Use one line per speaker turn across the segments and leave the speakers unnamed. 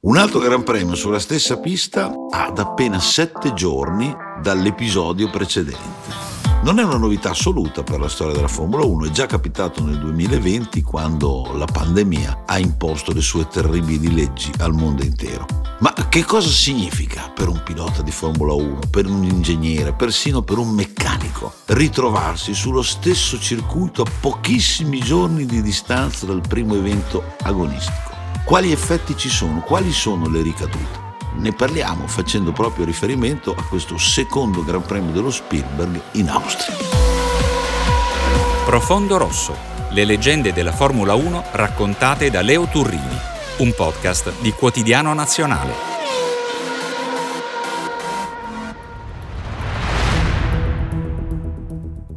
Un altro Gran Premio sulla stessa pista ad appena sette giorni dall'episodio precedente. Non è una novità assoluta per la storia della Formula 1, è già capitato nel 2020 quando la pandemia ha imposto le sue terribili leggi al mondo intero. Ma che cosa significa per un pilota di Formula 1, per un ingegnere, persino per un meccanico, ritrovarsi sullo stesso circuito a pochissimi giorni di distanza dal primo evento agonistico? Quali effetti ci sono? Quali sono le ricadute? Ne parliamo facendo proprio riferimento a questo secondo Gran Premio dello Spielberg in Austria.
Profondo Rosso, le leggende della Formula 1 raccontate da Leo Turrini, un podcast di Quotidiano Nazionale.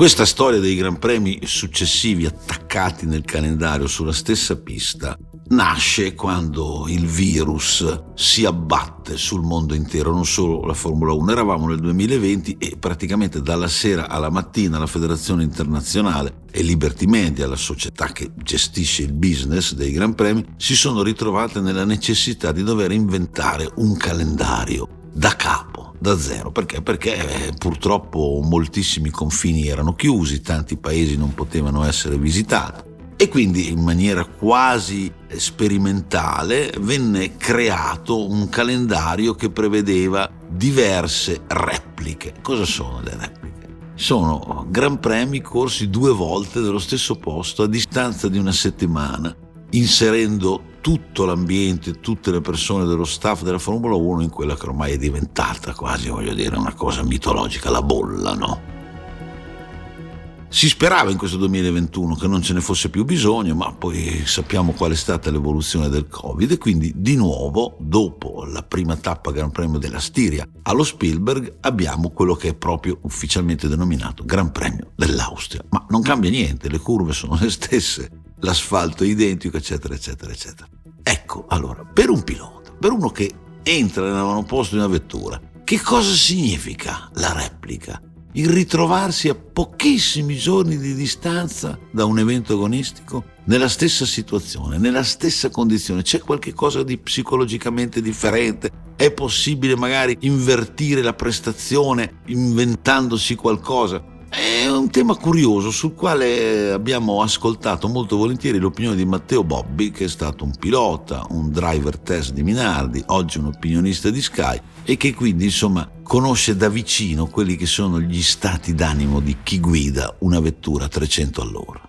Questa storia dei Gran Premi successivi attaccati nel calendario sulla stessa pista nasce quando il virus si abbatte sul mondo intero, non solo la Formula 1. Eravamo nel 2020 e praticamente dalla sera alla mattina la Federazione Internazionale e Liberty Media, la società che gestisce il business dei Gran Premi, si sono ritrovate nella necessità di dover inventare un calendario da capo, da zero. Perché? Perché eh, purtroppo moltissimi confini erano chiusi, tanti paesi non potevano essere visitati e quindi in maniera quasi sperimentale venne creato un calendario che prevedeva diverse repliche. Cosa sono le repliche? Sono gran premi corsi due volte nello stesso posto a distanza di una settimana, inserendo tutto l'ambiente, tutte le persone dello staff della Formula 1 in quella che ormai è diventata quasi, voglio dire, una cosa mitologica, la bolla, no? Si sperava in questo 2021 che non ce ne fosse più bisogno, ma poi sappiamo qual è stata l'evoluzione del Covid e quindi di nuovo, dopo la prima tappa Gran Premio della Stiria allo Spielberg, abbiamo quello che è proprio ufficialmente denominato Gran Premio dell'Austria. Ma non cambia niente, le curve sono le stesse, l'asfalto identico, eccetera, eccetera, eccetera. Ecco, allora, per un pilota, per uno che entra nell'avamposto di una vettura, che cosa significa la replica? il ritrovarsi a pochissimi giorni di distanza da un evento agonistico nella stessa situazione, nella stessa condizione. C'è qualcosa di psicologicamente differente? È possibile magari invertire la prestazione inventandosi qualcosa? È un tema curioso sul quale abbiamo ascoltato molto volentieri l'opinione di Matteo Bobbi, che è stato un pilota, un driver test di Minardi, oggi un opinionista di Sky e che quindi insomma conosce da vicino quelli che sono gli stati d'animo di chi guida una vettura a 300 all'ora.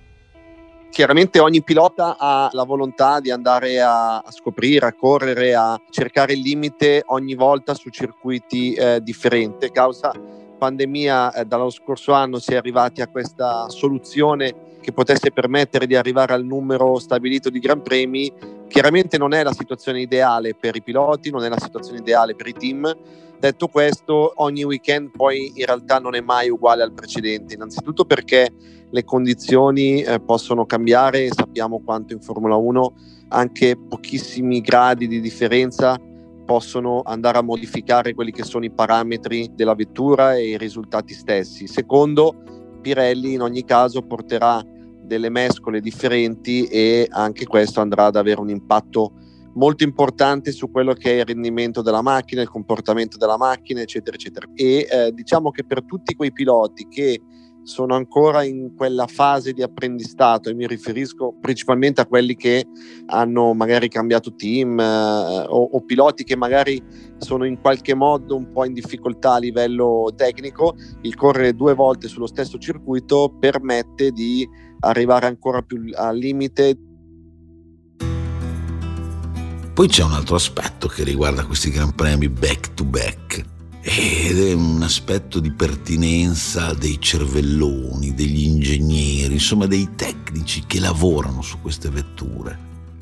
Chiaramente ogni pilota ha la volontà di andare a, a, scoprire, a correre, a cercare il limite ogni volta su circuiti eh, differenti. Causa pandemia eh, dallo scorso anno si è arrivati a questa soluzione che potesse permettere di arrivare al numero stabilito di Gran Premi. Chiaramente non è la situazione ideale per i piloti, non è la situazione ideale per i team. Detto questo, ogni weekend poi in realtà non è mai uguale al precedente, innanzitutto perché le condizioni eh, possono cambiare sappiamo quanto in Formula 1 anche pochissimi gradi di differenza possono andare a modificare quelli che sono i parametri della vettura e i risultati stessi. Secondo, Pirelli in ogni caso porterà delle mescole differenti e anche questo andrà ad avere un impatto molto importante su quello che è il rendimento della macchina, il comportamento della macchina, eccetera, eccetera. E eh, diciamo che per tutti quei piloti che sono ancora in quella fase di apprendistato e mi riferisco principalmente a quelli che hanno magari cambiato team eh, o, o, piloti che magari sono in qualche modo un po' in difficoltà a livello tecnico, il correre due volte sullo stesso circuito permette di arrivare ancora più al limite.
Poi c'è un altro aspetto che riguarda questi Gran Premi back to back ed è un aspetto di pertinenza dei cervelloni, degli ingegneri, insomma dei tecnici che lavorano su queste vetture.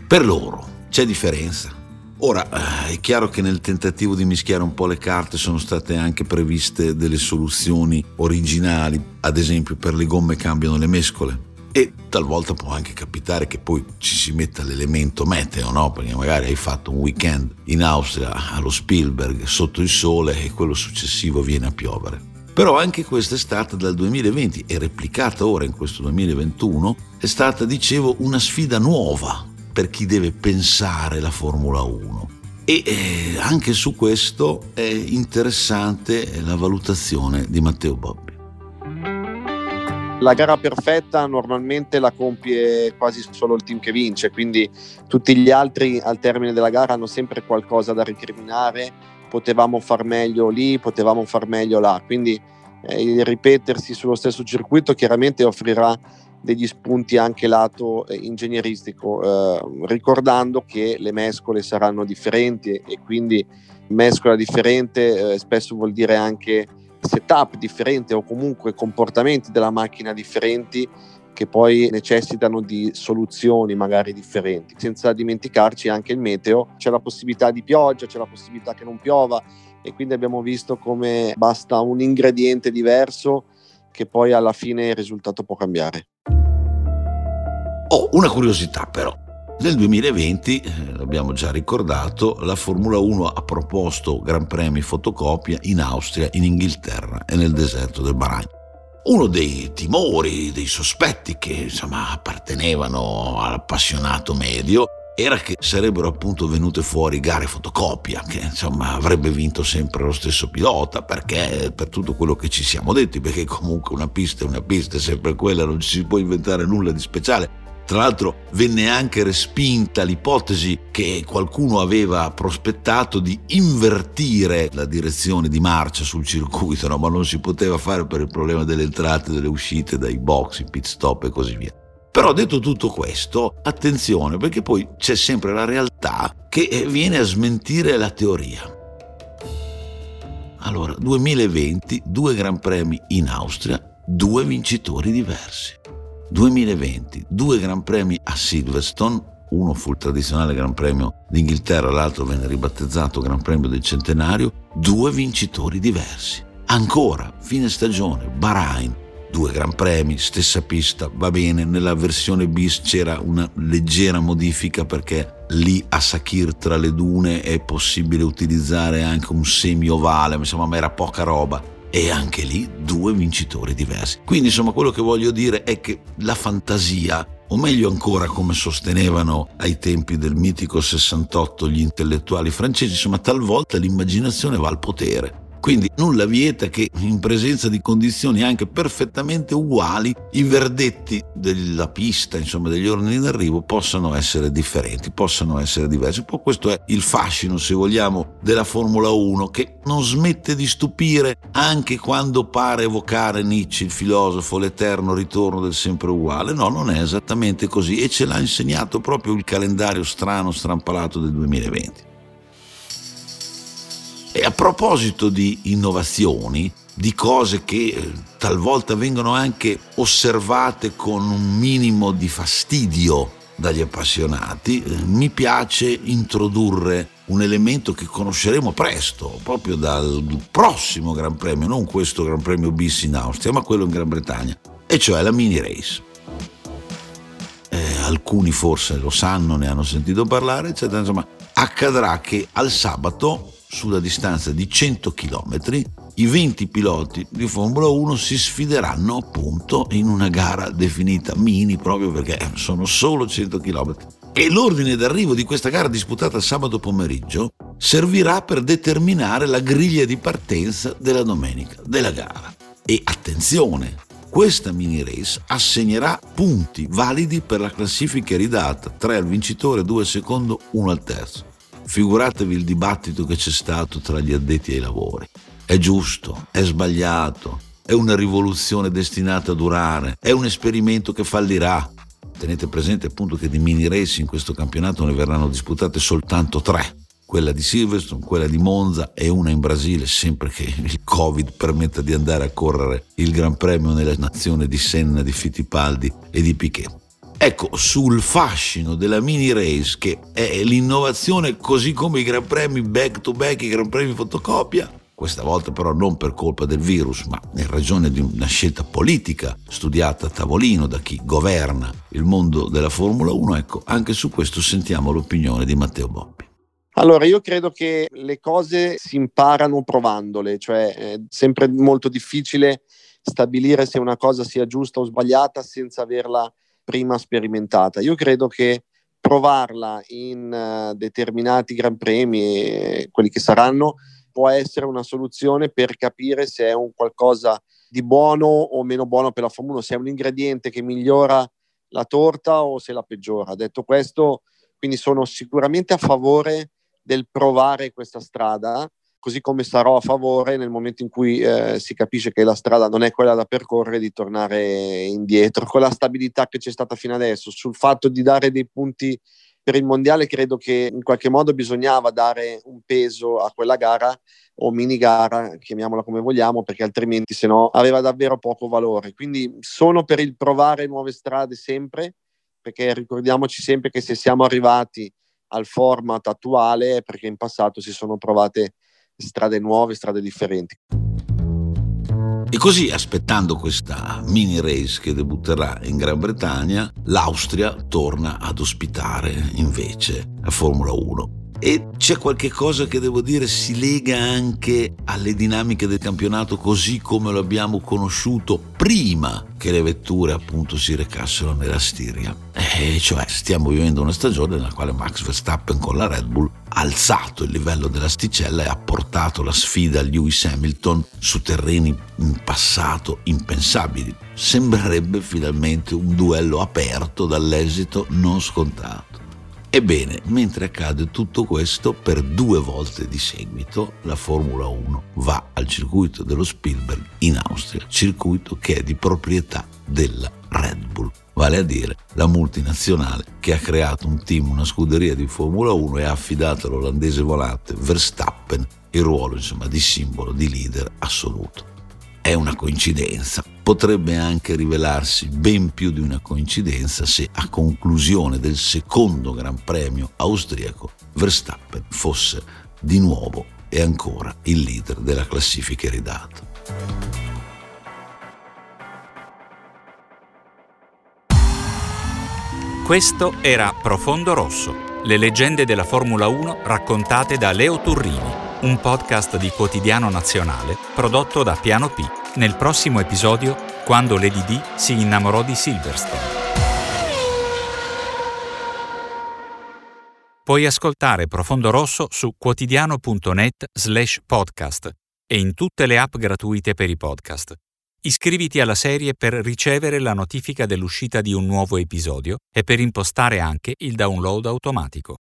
Per loro c'è differenza. Ora, eh, è chiaro che nel tentativo di mischiare un po' le carte sono state anche previste delle soluzioni originali, ad esempio per le gomme cambiano le mescole, e talvolta può anche capitare che poi ci si metta l'elemento meteo, no? Perché magari hai fatto un weekend in Austria allo Spielberg sotto il sole e quello successivo viene a piovere. Però anche quest'estate dal 2020 e replicata ora in questo 2021 è stata, dicevo, una sfida nuova per chi deve pensare la Formula 1. E eh, anche su questo è interessante la valutazione di Matteo Bobbi.
La gara perfetta normalmente la compie quasi solo il team che vince, quindi tutti gli altri al termine della gara hanno sempre qualcosa da recriminare, potevamo far meglio lì, potevamo far meglio là, quindi eh, il ripetersi sullo stesso circuito chiaramente offrirà degli spunti anche lato eh, ingegneristico, eh, ricordando che le mescole saranno differenti e quindi mescola differente eh, spesso vuol dire anche setup differente o comunque comportamenti della macchina differenti che poi necessitano di soluzioni magari differenti. Senza dimenticarci anche il meteo, c'è la possibilità di pioggia, c'è la possibilità che non piova e quindi abbiamo visto come basta un ingrediente diverso che poi alla fine il risultato può cambiare.
Ho una curiosità però. Nel 2020, eh, l'abbiamo già ricordato, la Formula 1 ha proposto Gran Premi fotocopia in Austria, in Inghilterra e nel deserto del Bahrain. Uno dei timori, dei sospetti che insomma appartenevano all'appassionato medio era che sarebbero appunto venute fuori gare fotocopia, che insomma avrebbe vinto sempre lo stesso pilota, perché per tutto quello che ci siamo detti, perché comunque una pista è una pista, è sempre quella, non ci si può inventare nulla di speciale. Tra l'altro venne anche respinta l'ipotesi che qualcuno aveva prospettato di invertire la direzione di marcia sul circuito, no? ma non si poteva fare per il problema delle entrate e delle uscite dai box, i pit stop e così via. Però detto tutto questo, attenzione perché poi c'è sempre la realtà che viene a smentire la teoria. Allora, 2020, due Gran Premi in Austria, due vincitori diversi. 2020, due Gran Premi a Silverstone, uno fu il tradizionale Gran Premio d'Inghilterra, l'altro venne ribattezzato Gran Premio del Centenario, due vincitori diversi. Ancora, fine stagione, Bahrain, due Gran Premi, stessa pista, va bene, nella versione bis c'era una leggera modifica perché lì a Sakir tra le dune è possibile utilizzare anche un semi ovale, insomma ma era poca roba e anche lì due vincitori diversi. Quindi insomma quello che voglio dire è che la fantasia, o meglio ancora come sostenevano ai tempi del mitico 68 gli intellettuali francesi, insomma talvolta l'immaginazione va al potere. Quindi nulla vieta che in presenza di condizioni anche perfettamente uguali i verdetti della pista, insomma degli ordini d'arrivo possano essere differenti, possano essere diversi. Poi questo è il fascino, se vogliamo, della Formula 1 che non smette di stupire anche quando pare evocare Nietzsche, il filosofo, l'eterno ritorno del sempre uguale. No, non è esattamente così e ce l'ha insegnato proprio il calendario strano, strampalato del 2020. E a proposito di innovazioni, di cose che eh, talvolta vengono anche osservate con un minimo di fastidio dagli appassionati, eh, mi piace introdurre un elemento che conosceremo presto, proprio dal prossimo Gran Premio, non questo Gran Premio bis in Austria, ma quello in Gran Bretagna, e cioè la mini race. Eh, alcuni forse lo sanno, ne hanno sentito parlare, eccetera. Insomma, accadrà che al sabato sulla distanza di 100 km, i 20 piloti di Formula 1 si sfideranno appunto in una gara definita mini proprio perché sono solo 100 km. E l'ordine d'arrivo di questa gara disputata sabato pomeriggio servirà per determinare la griglia di partenza della domenica della gara. E attenzione, questa mini race assegnerà punti validi per la classifica ridata, 3 al vincitore, 2 al secondo, 1 al terzo. Figuratevi il dibattito che c'è stato tra gli addetti ai lavori. È giusto, è sbagliato, è una rivoluzione destinata a durare, è un esperimento che fallirà. Tenete presente appunto che di mini race in questo campionato ne verranno disputate soltanto tre, quella di Silverstone, quella di Monza e una in Brasile, sempre che il Covid permetta di andare a correre il Gran Premio nella nazione di Senna, di Fittipaldi e di Piquet. Ecco, sul fascino della mini race, che è l'innovazione così come i Gran Premi back to back, i Gran Premi fotocopia, questa volta però non per colpa del virus, ma in ragione di una scelta politica studiata a tavolino da chi governa il mondo della Formula 1, ecco, anche su questo sentiamo l'opinione di Matteo Boppi.
Allora, io credo che le cose si imparano provandole, cioè è sempre molto difficile stabilire se una cosa sia giusta o sbagliata senza averla prima sperimentata. Io credo che provarla in uh, determinati Gran Premi, quelli che saranno, può essere una soluzione per capire se è un qualcosa di buono o meno buono per la Formula 1, se è un ingrediente che migliora la torta o se la peggiora. Detto questo, quindi sono sicuramente a favore del provare questa strada, così come sarò a favore nel momento in cui eh, si capisce che la strada non è quella da percorrere di tornare indietro con la stabilità che c'è stata fino adesso sul fatto di dare dei punti per il mondiale credo che in qualche modo bisognava dare un peso a quella gara o mini gara, chiamiamola come vogliamo, perché altrimenti se no aveva davvero poco valore. Quindi sono per il provare nuove strade sempre, perché ricordiamoci sempre che se siamo arrivati al format attuale è perché in passato si sono provate strade nuove, strade differenti.
E così, aspettando questa mini race che debutterà in Gran Bretagna, l'Austria torna ad ospitare invece la Formula 1 e c'è qualche cosa che devo dire si lega anche alle dinamiche del campionato così come lo abbiamo conosciuto prima che le vetture appunto si recassero nella Stiria. E cioè stiamo vivendo una stagione nella quale Max Verstappen con la Red Bull alzato il livello dell'asticella e ha portato la sfida a Lewis Hamilton su terreni in passato impensabili. Sembrerebbe finalmente un duello aperto dall'esito non scontato. Ebbene, mentre accade tutto questo, per due volte di seguito la Formula 1 va al circuito dello Spielberg in Austria, circuito che è di proprietà della vale a dire la multinazionale che ha creato un team, una scuderia di Formula 1 e ha affidato all'olandese volante Verstappen il ruolo insomma, di simbolo, di leader assoluto. È una coincidenza, potrebbe anche rivelarsi ben più di una coincidenza se a conclusione del secondo Gran Premio austriaco Verstappen fosse di nuovo e ancora il leader della classifica iridata.
Questo era Profondo Rosso, le leggende della Formula 1 raccontate da Leo Turrini, un podcast di quotidiano nazionale prodotto da Piano P nel prossimo episodio quando Lady D si innamorò di Silverstone. Puoi ascoltare Profondo Rosso su quotidiano.net slash podcast e in tutte le app gratuite per i podcast. Iscriviti alla serie per ricevere la notifica dell'uscita di un nuovo episodio e per impostare anche il download automatico.